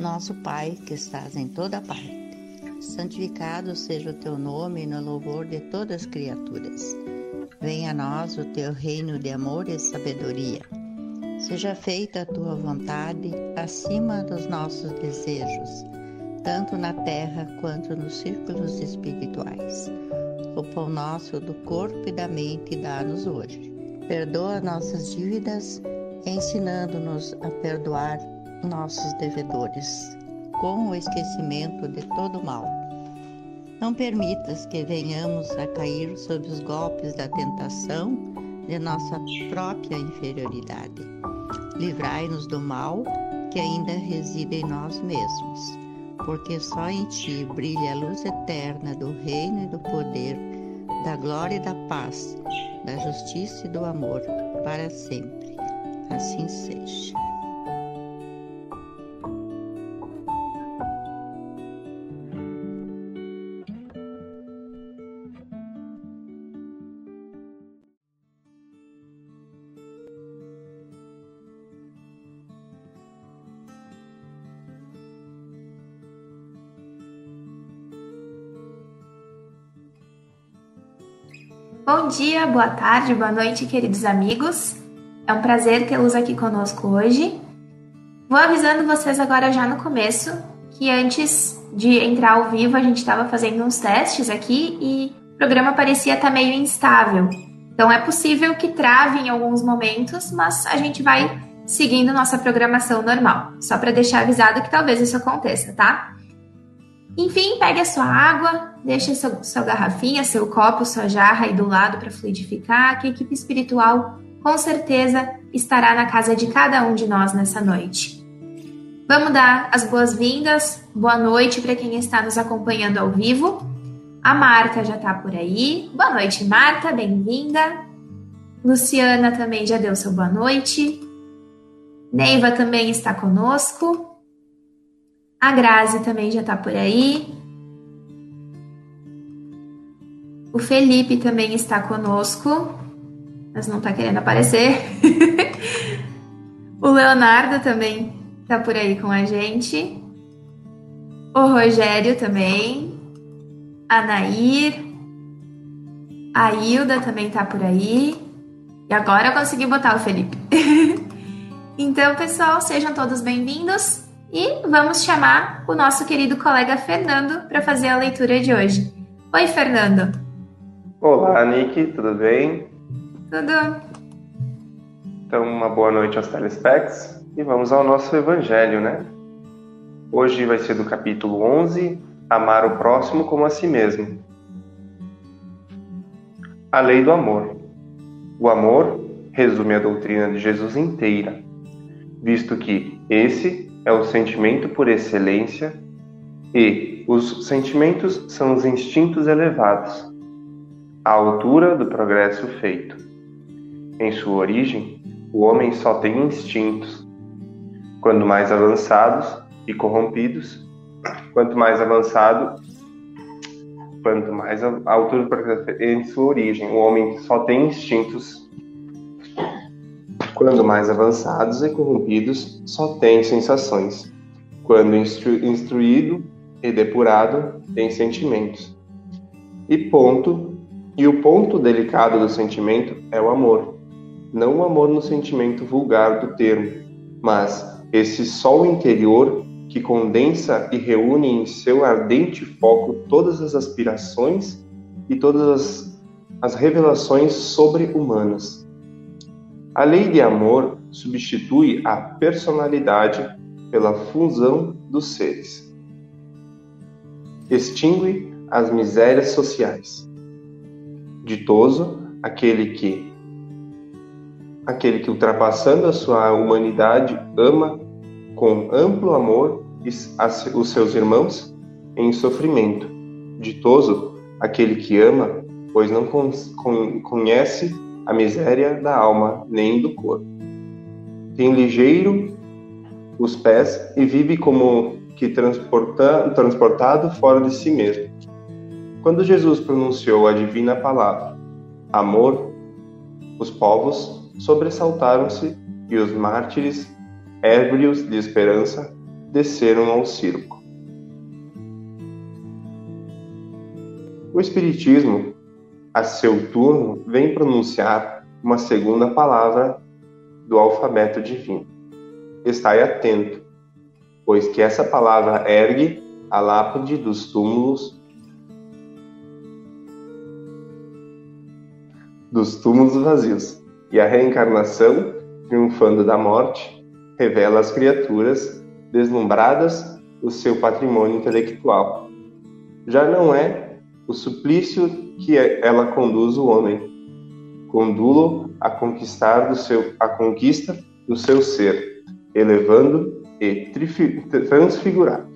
Nosso Pai que estás em toda parte, santificado seja o teu nome no louvor de todas as criaturas. Venha a nós o teu reino de amor e sabedoria. Seja feita a tua vontade acima dos nossos desejos, tanto na terra quanto nos círculos espirituais. O pão nosso do corpo e da mente dá-nos hoje. Perdoa nossas dívidas, ensinando-nos a perdoar nossos devedores, com o esquecimento de todo mal. Não permitas que venhamos a cair sob os golpes da tentação de nossa própria inferioridade. Livrai-nos do mal que ainda reside em nós mesmos, porque só em Ti brilha a luz eterna do reino e do poder, da glória e da paz, da justiça e do amor, para sempre. Assim seja. Bom dia, boa tarde, boa noite, queridos amigos. É um prazer tê-los aqui conosco hoje. Vou avisando vocês agora já no começo que antes de entrar ao vivo a gente estava fazendo uns testes aqui e o programa parecia estar tá meio instável. Então é possível que trave em alguns momentos, mas a gente vai seguindo nossa programação normal. Só para deixar avisado que talvez isso aconteça, tá? Enfim, pegue a sua água, deixe seu, sua garrafinha, seu copo, sua jarra aí do lado para fluidificar, que a equipe espiritual com certeza estará na casa de cada um de nós nessa noite. Vamos dar as boas-vindas, boa noite para quem está nos acompanhando ao vivo. A Marta já está por aí. Boa noite, Marta, bem-vinda. Luciana também já deu seu boa noite. Neiva também está conosco. A Grazi também já tá por aí. O Felipe também está conosco, mas não tá querendo aparecer. o Leonardo também tá por aí com a gente. O Rogério também. A Nair. A Hilda também tá por aí. E agora eu consegui botar o Felipe. então, pessoal, sejam todos bem-vindos. E vamos chamar o nosso querido colega Fernando para fazer a leitura de hoje. Oi, Fernando. Olá, Nick, tudo bem? Tudo. Então, uma boa noite aos telespecs e vamos ao nosso evangelho, né? Hoje vai ser do capítulo 11, Amar o próximo como a si mesmo. A lei do amor. O amor resume a doutrina de Jesus inteira, visto que esse é o sentimento por excelência e os sentimentos são os instintos elevados, à altura do progresso feito. Em sua origem, o homem só tem instintos. Quando mais avançados e corrompidos, quanto mais avançado, quanto mais a altura do progresso em sua origem, o homem só tem instintos quando mais avançados e corrompidos, só têm sensações. Quando instru instruído e depurado, tem sentimentos. E ponto, e o ponto delicado do sentimento é o amor. Não o amor no sentimento vulgar do termo, mas esse sol interior que condensa e reúne em seu ardente foco todas as aspirações e todas as, as revelações sobre-humanas a lei de amor substitui a personalidade pela fusão dos seres. Extingue as misérias sociais. Ditoso aquele que aquele que ultrapassando a sua humanidade ama com amplo amor os seus irmãos em sofrimento. Ditoso aquele que ama, pois não conhece a miséria da alma nem do corpo. Tem ligeiro os pés e vive como que transporta, transportado fora de si mesmo. Quando Jesus pronunciou a divina palavra, amor, os povos sobressaltaram-se e os mártires, ébrios de esperança, desceram ao circo. O Espiritismo, a seu turno, vem pronunciar uma segunda palavra do alfabeto divino. Estai atento, pois que essa palavra ergue a lápide dos túmulos dos túmulos vazios, e a reencarnação, triunfando da morte, revela às criaturas deslumbradas o seu patrimônio intelectual. Já não é o suplício que ela conduz o homem, condulo a conquistar do seu a conquista do seu ser, elevando e transfigurado.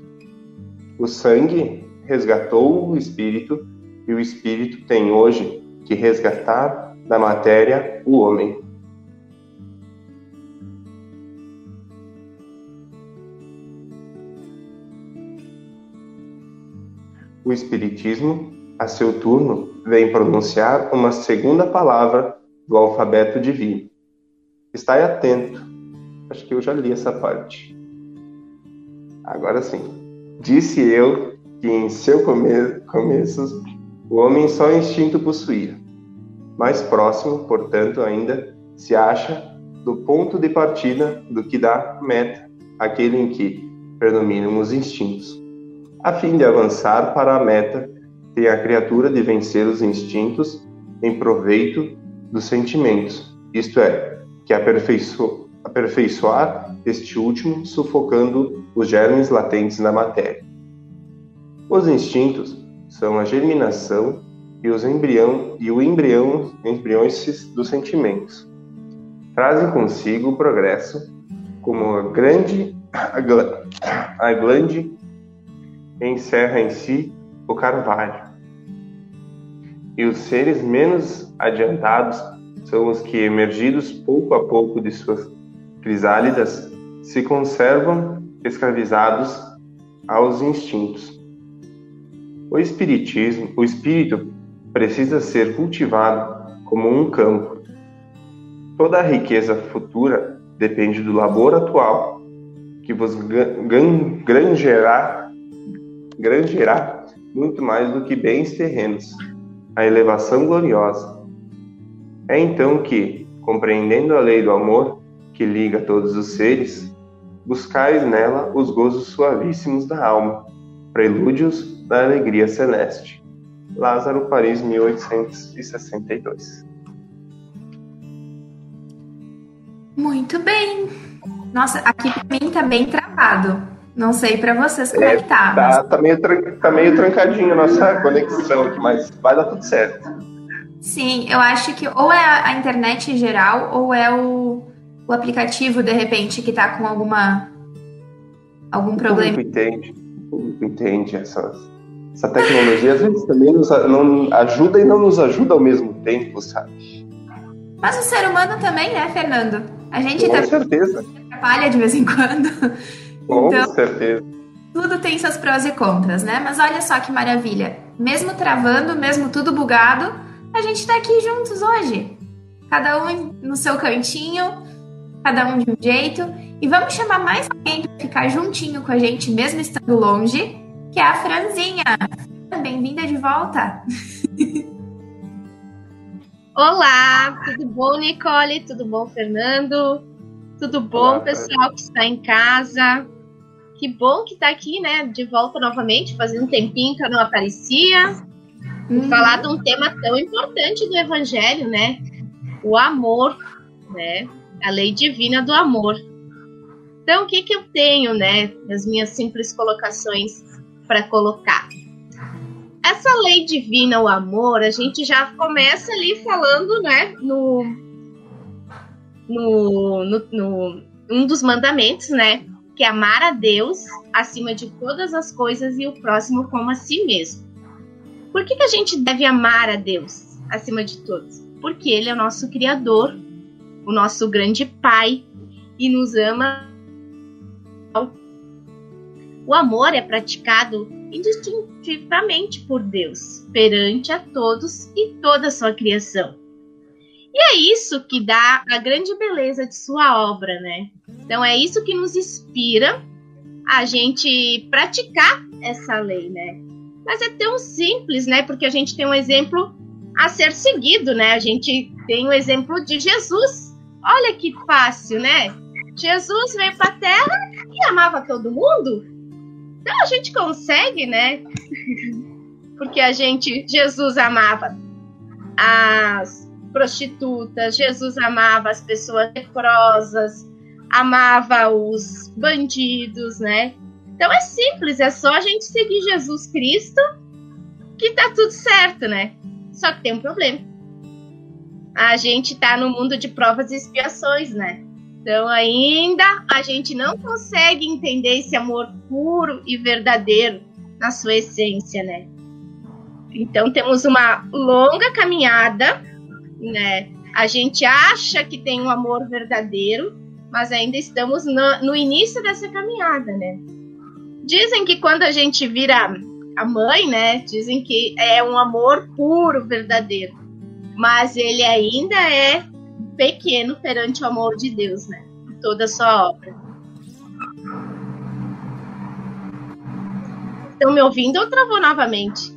O sangue resgatou o espírito e o espírito tem hoje que resgatar da matéria o homem. O Espiritismo, a seu turno, vem pronunciar uma segunda palavra do alfabeto divino. Estai atento. Acho que eu já li essa parte. Agora sim. Disse eu que em seu come começo o homem só instinto possuía. Mais próximo, portanto, ainda se acha do ponto de partida do que da meta, aquele em que predominam os instintos. A fim de avançar para a meta, tem a criatura de vencer os instintos em proveito dos sentimentos, isto é, que aperfeiço aperfeiçoar este último, sufocando os germes latentes na matéria. Os instintos são a germinação e os embrião e o embrião embriões dos sentimentos. Trazem consigo o progresso como a grande a glande encerra em si o carvalho. E os seres menos adiantados são os que, emergidos pouco a pouco de suas crisálidas, se conservam escravizados aos instintos o espiritismo, o espírito precisa ser cultivado como um campo. Toda a riqueza futura depende do labor atual, que vos grangerá, grangerá muito mais do que bens terrenos, a elevação gloriosa. É então que, compreendendo a lei do amor que liga todos os seres, buscais nela os gozos suavíssimos da alma, prelúdios da Alegria Celeste. Lázaro, Paris, 1862. Muito bem. Nossa, aqui para mim tá bem travado. Não sei para vocês como é, é que tá. Tá, mas... tá, meio, tá meio trancadinho a nossa conexão aqui, mas vai dar tudo certo. Sim, eu acho que ou é a internet em geral, ou é o, o aplicativo, de repente, que tá com alguma algum problema. O público entende, o público entende essas, essa tecnologia às vezes também nos não ajuda e não nos ajuda ao mesmo tempo, sabe? Mas o ser humano também, né, Fernando? A gente Com certeza. atrapalha de vez em quando. Com então, certeza. Tudo tem seus prós e contras, né? Mas olha só que maravilha. Mesmo travando, mesmo tudo bugado, a gente tá aqui juntos hoje. Cada um no seu cantinho, cada um de um jeito. E vamos chamar mais alguém para ficar juntinho com a gente, mesmo estando longe que é a Franzinha. Bem-vinda de volta. Olá, tudo bom, Nicole? Tudo bom, Fernando? Tudo bom, Olá, pessoal que está em casa? Que bom que está aqui, né? De volta novamente, fazendo um tempinho que eu não aparecia. Uhum. Falar de um tema tão importante do Evangelho, né? O amor, né? A lei divina do amor. Então, o que, que eu tenho, né? Nas minhas simples colocações para colocar. Essa lei divina, o amor, a gente já começa ali falando, né, no, no, no, no um dos mandamentos, né, que é amar a Deus acima de todas as coisas e o próximo como a si mesmo. Por que, que a gente deve amar a Deus acima de todos? Porque Ele é o nosso Criador, o nosso grande Pai e nos ama o amor é praticado indistintivamente por Deus, perante a todos e toda a sua criação. E é isso que dá a grande beleza de sua obra, né? Então é isso que nos inspira a gente praticar essa lei, né? Mas é tão simples, né? Porque a gente tem um exemplo a ser seguido, né? A gente tem o exemplo de Jesus. Olha que fácil, né? Jesus veio para a Terra e amava todo mundo. Então a gente consegue, né? Porque a gente, Jesus amava as prostitutas, Jesus amava as pessoas leprosas, amava os bandidos, né? Então é simples, é só a gente seguir Jesus Cristo que tá tudo certo, né? Só que tem um problema. A gente tá no mundo de provas e expiações, né? Então ainda a gente não consegue entender esse amor puro e verdadeiro na sua essência, né? Então temos uma longa caminhada, né? A gente acha que tem um amor verdadeiro, mas ainda estamos no, no início dessa caminhada, né? Dizem que quando a gente vira a mãe, né? Dizem que é um amor puro, verdadeiro. Mas ele ainda é pequeno perante o amor de Deus, né? Toda a sua obra. Estão me ouvindo ou travou novamente?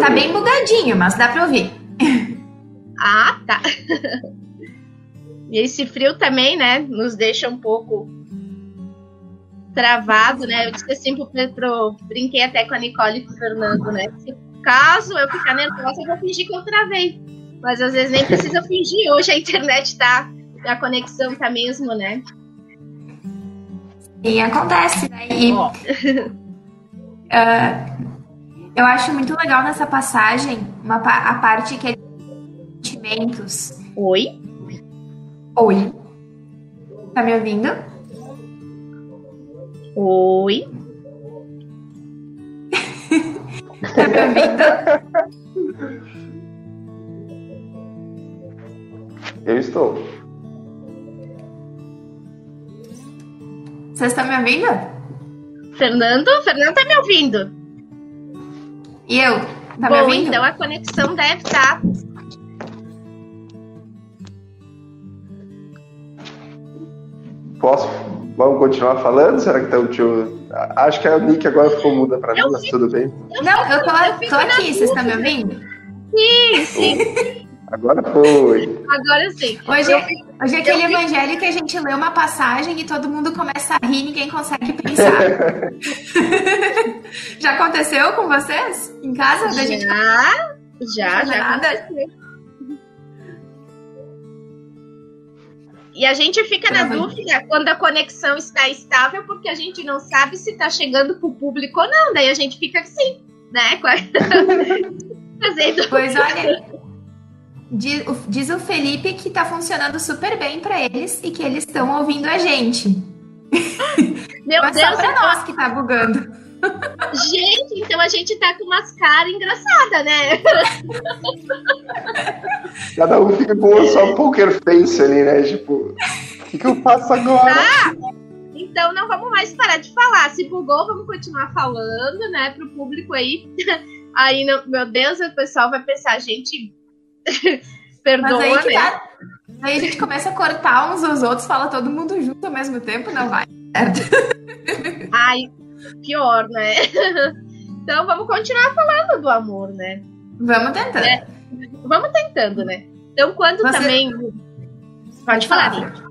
Tá bem bugadinho, mas dá pra ouvir. Ah, tá. e esse frio também, né? Nos deixa um pouco travado, né? Eu disse assim pro, pro brinquei até com a Nicole e com o Fernando, né? Se caso eu ficar nervosa, eu vou fingir que eu travei. Mas às vezes nem precisa fingir. Hoje a internet tá, a conexão tá mesmo, né? E acontece, né? E, uh, eu acho muito legal nessa passagem uma, a parte que é Oi? Oi. Tá me ouvindo? Oi. tá me ouvindo? Eu estou. Vocês estão me ouvindo? Fernando? Fernando tá me ouvindo. E eu? Tá Bom, me ouvindo? então a conexão deve estar. Posso? Vamos continuar falando? Será que tá o tio. Acho que a Nick agora ficou muda pra mim, Eu mas fico- tudo bem. Não, eu tô, fico tô aqui, vocês estão me ouvindo? Sim, sim. Agora foi. Agora sim. Hoje, Eu é- hoje é aquele eu fico- evangelho que a gente lê uma passagem e todo mundo começa a rir e ninguém consegue pensar. já aconteceu com vocês? Em casa? Da gente Já, já, já. Nada. aconteceu. E a gente fica na Travou. dúvida quando a conexão está estável, porque a gente não sabe se está chegando para o público ou não. Daí a gente fica assim, né? Fazendo. Pois olha, diz, o- diz o Felipe que tá funcionando super bem pra eles e que eles estão ouvindo a gente. Meu Mas Deus, só então- nós que tá bugando. Gente, então a gente tá com umas caras engraçadas, né? Cada um fica com só poker face ali, né? Tipo, o que, que eu faço agora? Então não vamos mais parar de falar. Se bugou, vamos continuar falando, né, pro público aí. Aí, não- meu Deus, o pessoal vai pensar, gente, perdoa, Mas aí que né? tá. Aí a gente começa a cortar uns aos outros, fala todo mundo junto ao mesmo tempo, não vai. Certo? Ai, pior, né? Então vamos continuar falando do amor, né? Vamos tentar. É. Vamos tentando, né? Então quando Você- também. Pode falar, Nick.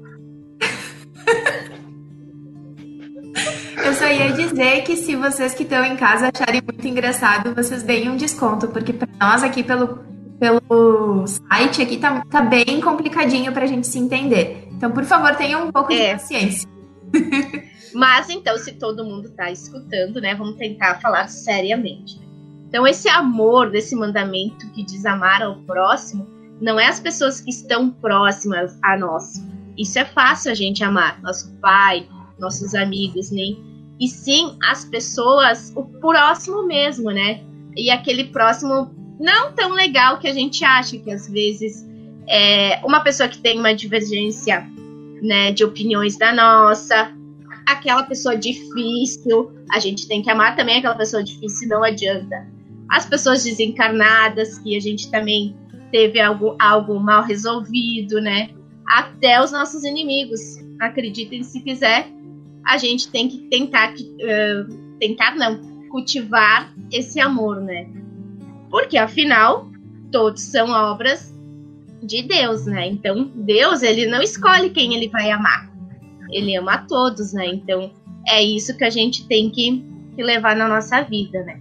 Eu só ia dizer que se vocês que estão em casa acharem muito engraçado, vocês deem um desconto, porque pra nós aqui pelo, pelo site aqui tá, tá bem complicadinho pra gente se entender. Então, por favor, tenham um pouco É. de paciência. Mas então, se todo mundo tá escutando, né? Vamos tentar falar seriamente. Então, esse amor desse mandamento que diz amar ao próximo, não é as pessoas que estão próximas a nós. Isso é fácil a gente amar. Nosso pai, nossos amigos, nem. E sim as pessoas, o próximo mesmo, né? E aquele próximo não tão legal que a gente acha que às vezes é uma pessoa que tem uma divergência né, de opiniões da nossa, aquela pessoa difícil, a gente tem que amar também aquela pessoa difícil, não adianta. As pessoas desencarnadas, que a gente também teve algo, algo mal resolvido, né? Até os nossos inimigos. Acreditem se quiser, a gente tem que tentar, uh, tentar não, cultivar esse amor, né? Porque afinal, todos são obras de Deus, né? Então, Deus, ele não escolhe quem ele vai amar. Ele ama a todos, né? Então, é isso que a gente tem que, que levar na nossa vida, né?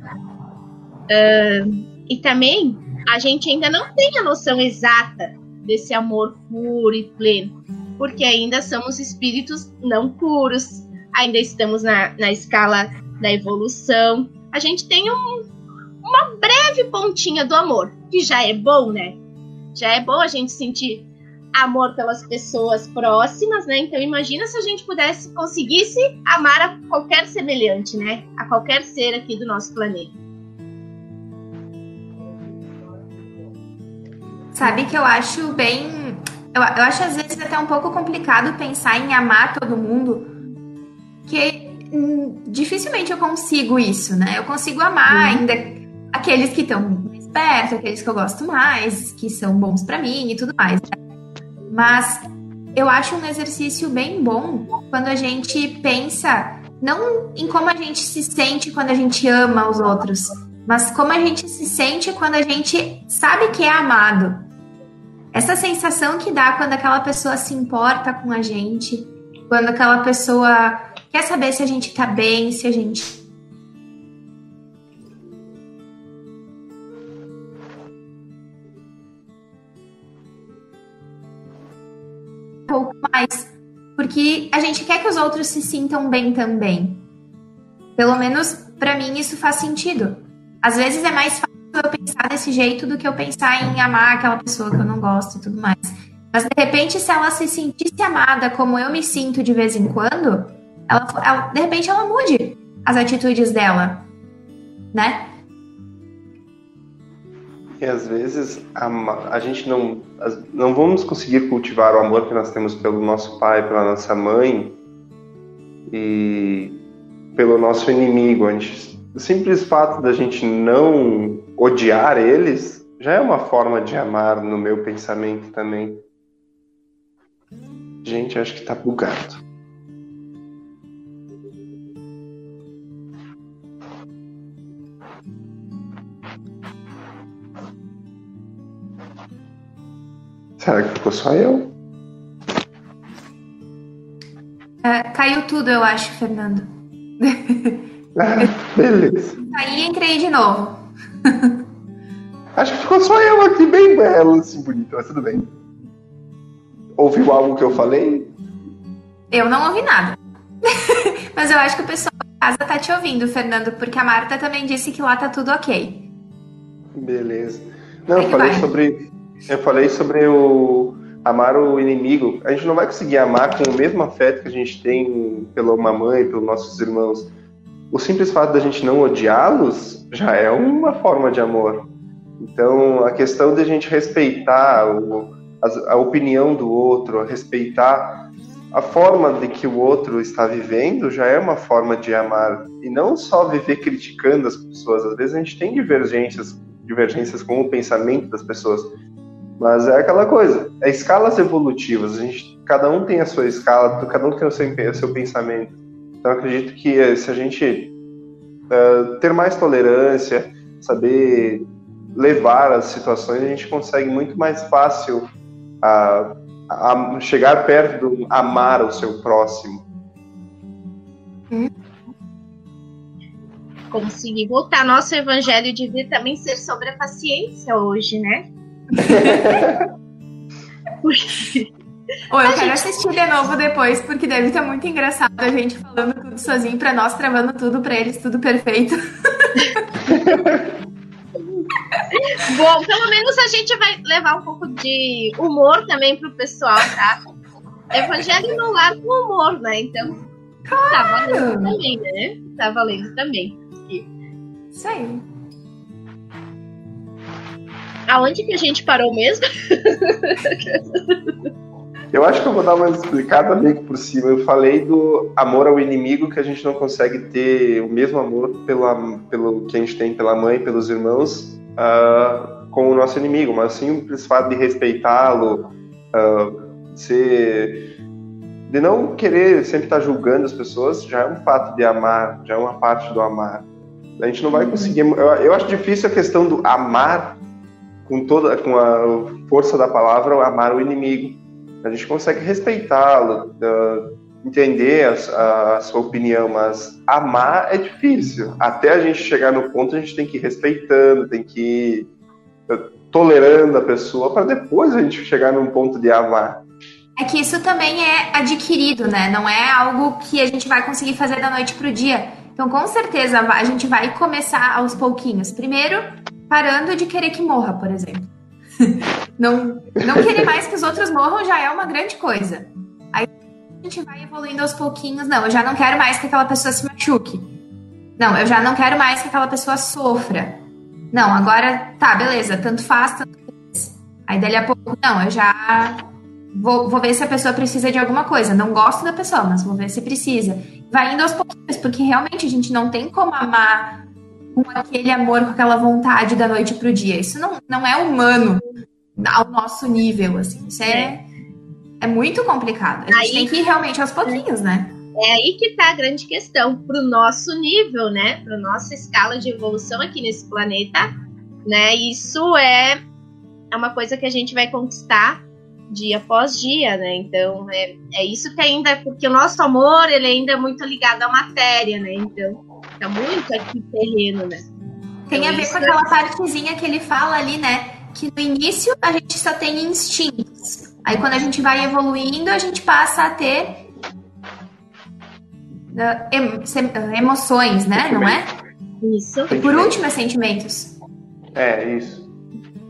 Uh, e também, a gente ainda não tem a noção exata desse amor puro e pleno, porque ainda somos espíritos não puros, ainda estamos na, na escala da evolução. A gente tem um, uma breve pontinha do amor, que já é bom, né? Já é bom a gente sentir amor pelas pessoas próximas, né? Então imagina se a gente pudesse conseguisse amar a qualquer semelhante, né? A qualquer ser aqui do nosso planeta. Sabe que eu acho bem. Eu, eu acho às vezes até um pouco complicado pensar em amar todo mundo, que hum, dificilmente eu consigo isso, né? Eu consigo amar uhum. ainda aqueles que estão mais perto, aqueles que eu gosto mais, que são bons para mim e tudo mais. Mas eu acho um exercício bem bom quando a gente pensa não em como a gente se sente quando a gente ama os outros, mas como a gente se sente quando a gente sabe que é amado. Essa sensação que dá quando aquela pessoa se importa com a gente, quando aquela pessoa quer saber se a gente tá bem, se a gente. Mais. Porque a gente quer que os outros se sintam bem também. Pelo menos para mim isso faz sentido. Às vezes é mais fácil eu pensar desse jeito do que eu pensar em amar aquela pessoa que eu não gosto e tudo mais. Mas de repente, se ela se sentisse amada como eu me sinto de vez em quando, ela, ela, de repente ela mude as atitudes dela, né? E às vezes a, a gente não, não vamos conseguir cultivar o amor que nós temos pelo nosso pai, pela nossa mãe e pelo nosso inimigo. Gente, o simples fato da gente não odiar eles já é uma forma de amar no meu pensamento também. Gente, acho que tá bugado. Será que ficou só eu? É, caiu tudo, eu acho, Fernando. Ah, beleza. Aí entrei de novo. acho que ficou só eu aqui, bem belo, assim, bonito, mas tudo bem. Ouviu algo que eu falei? Eu não ouvi nada. mas eu acho que o pessoal da casa tá te ouvindo, Fernando, porque a Marta também disse que lá tá tudo ok. Beleza. Não, eu falei vai? sobre eu falei sobre o amar o inimigo. A gente não vai conseguir amar com o mesmo afeto que a gente tem pela mamãe, pelos nossos irmãos. O simples fato da gente não odiá-los já é uma forma de amor. Então, a questão de a gente respeitar o, a, a opinião do outro, respeitar a forma de que o outro está vivendo já é uma forma de amar. E não só viver criticando as pessoas. Às vezes a gente tem divergências, divergências com o pensamento das pessoas. Mas é aquela coisa, é escalas evolutivas. A gente, cada um tem a sua escala, cada um tem o seu, o seu pensamento. Então acredito que eh, se a gente uh, ter mais tolerância, saber levar as situações, a gente consegue muito mais fácil a, a chegar perto do amar o seu próximo. Conseguir voltar. Nosso evangelho devia também ser sobre a paciência hoje, né? Ou eu a quero gente... assistir de novo depois, porque deve estar muito engraçado a gente falando tudo sozinho pra nós, travando tudo pra eles, tudo perfeito. Bom, pelo menos a gente vai levar um pouco de humor também pro pessoal, tá? Evangelho no lar com humor, né? Então, claro. tá valendo também, né? Tá valendo também. Isso aí. Aonde que a gente parou mesmo? Eu acho que eu vou dar uma explicada meio que por cima. Eu falei do amor ao inimigo, que a gente não consegue ter o mesmo amor pela, pelo que a gente tem pela mãe, pelos irmãos, uh, com o nosso inimigo, mas sim o simples fato de respeitá-lo, uh, ser de não querer sempre estar julgando as pessoas, já é um fato de amar, já é uma parte do amar. A gente não vai conseguir. Eu, eu acho difícil a questão do amar com toda com a força da palavra, amar o inimigo. A gente consegue respeitá-lo, entender a, a, sua opinião, mas amar é difícil. Até a gente chegar no ponto, a gente tem que ir respeitando, tem que ir uh, tolerando a pessoa para depois a gente chegar num ponto de amar. É que isso também é adquirido, né? Não é algo que a gente vai conseguir fazer da noite pro dia. Então, com certeza, a gente vai começar aos pouquinhos. Primeiro, parando de querer que morra, por exemplo. não, não querer mais que os outros morram já é uma grande coisa. Aí a gente vai evoluindo aos pouquinhos. Não, eu já não quero mais que aquela pessoa se machuque. Não, eu já não quero mais que aquela pessoa sofra. Não, agora tá, beleza, tanto faz, tanto faz. Aí dali a pouco, não, eu já vou, vou ver se a pessoa precisa de alguma coisa. Não gosto da pessoa, mas vou ver se precisa. Vai indo aos pouquinhos, porque realmente a gente não tem como amar com aquele amor, com aquela vontade da noite pro dia. Isso não, não é humano ao nosso nível, assim. Isso é, é muito complicado. A gente aí, tem que ir realmente aos pouquinhos, né? É aí que tá a grande questão. Pro nosso nível, né? Pro nossa escala de evolução aqui nesse planeta, né? Isso é, é uma coisa que a gente vai conquistar dia após dia, né? Então é, é isso que ainda, porque o nosso amor ele ainda é muito ligado à matéria, né? Então muito aqui terreno, né? Tem então, a ver com aquela é... partezinha que ele fala ali, né? Que no início a gente só tem instintos. Aí quando a gente vai evoluindo, a gente passa a ter uh, emoções, né? Não é? Isso. E por último, é sentimentos. É, isso.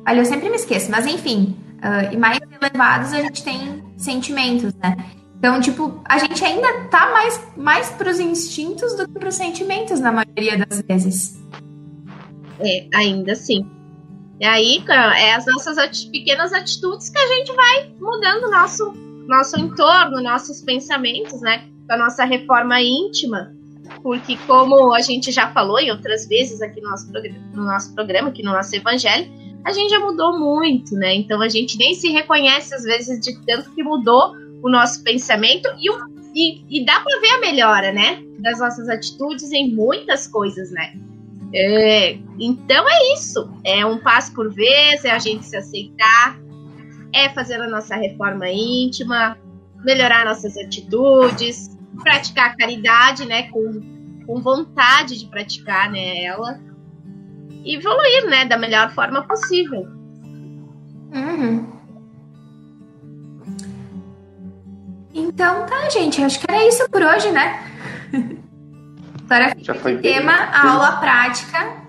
Olha, eu sempre me esqueço, mas enfim. Uh, e mais elevados a gente tem sentimentos, né? Então, tipo, a gente ainda tá mais, mais pros instintos do que pros sentimentos na maioria das vezes. É, ainda assim. E aí, é as nossas ati pequenas atitudes que a gente vai mudando nosso nosso entorno, nossos pensamentos, né? A nossa reforma íntima. Porque, como a gente já falou em outras vezes aqui no nosso, no nosso programa, aqui no nosso evangelho, a gente já mudou muito, né? Então a gente nem se reconhece às vezes de tanto que mudou o nosso pensamento e, o, e, e dá para ver a melhora, né? Das nossas atitudes em muitas coisas, né? É, então é isso. É um passo por vez, é a gente se aceitar, é fazer a nossa reforma íntima, melhorar nossas atitudes, praticar a caridade, né? Com, com vontade de praticar né, ela evoluir, né, da melhor forma possível. Uhum. Então tá, gente, acho que era isso por hoje, né? Agora já foi tema a aula prática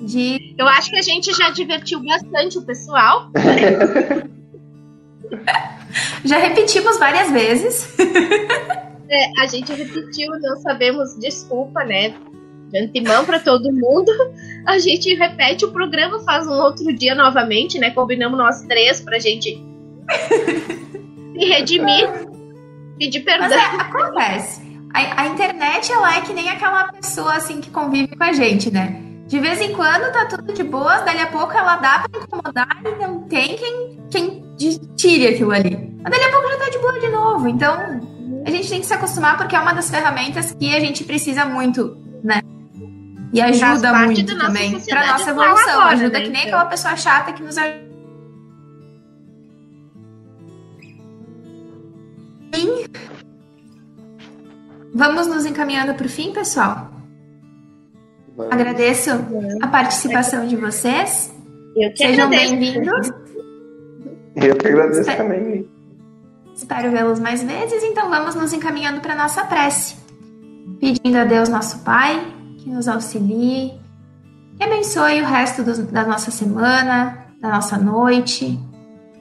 de. Eu acho que a gente já divertiu bastante o pessoal. já repetimos várias vezes. É, a gente repetiu, não sabemos, desculpa, né? de antemão para todo mundo. A gente repete o programa, faz um outro dia novamente, né? Combinamos nós três pra gente se redimir, pedir perdão. Mas é, acontece. A, a, internet, ela é que nem aquela pessoa, assim, que convive com a gente, né? De vez em quando tá tudo de boas, dali a pouco ela dá pra incomodar e não tem quem, quem tire aquilo ali. Mas dali a pouco já tá de boa de novo. Então, a gente tem que se acostumar porque é uma das ferramentas que a gente precisa muito, né? E ajuda muito também para nossa evolução. Agora, ajuda né? que nem aquela pessoa chata que nos ajuda. Vamos nos encaminhando para o fim, pessoal. Vamos. Agradeço a participação de vocês. Eu que Sejam bem-vindos. Eu que agradeço Espero... também. Espero vê-los mais vezes, então vamos nos encaminhando para nossa prece. Pedindo a Deus, nosso Pai, que nos auxilie, que abençoe o resto do, da nossa semana, da nossa noite,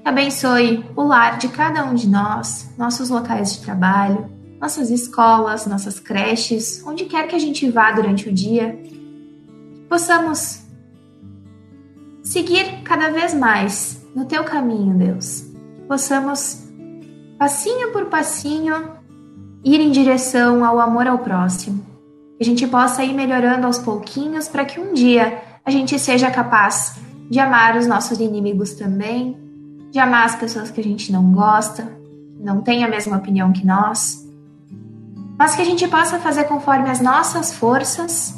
abençoe o lar de cada um de nós, nossos locais de trabalho, nossas escolas, nossas creches, onde quer que a gente vá durante o dia, possamos seguir cada vez mais no teu caminho, Deus. Possamos, passinho por passinho, ir em direção ao amor ao próximo que a gente possa ir melhorando aos pouquinhos para que um dia a gente seja capaz de amar os nossos inimigos também, de amar as pessoas que a gente não gosta, não tem a mesma opinião que nós, mas que a gente possa fazer conforme as nossas forças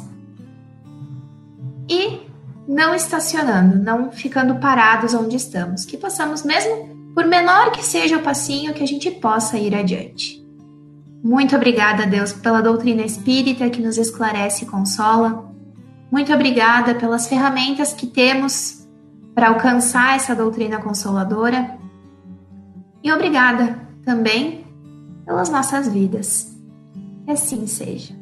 e não estacionando, não ficando parados onde estamos, que possamos mesmo, por menor que seja o passinho, que a gente possa ir adiante. Muito obrigada, Deus, pela doutrina espírita que nos esclarece e consola. Muito obrigada pelas ferramentas que temos para alcançar essa doutrina consoladora. E obrigada também pelas nossas vidas. Que assim seja.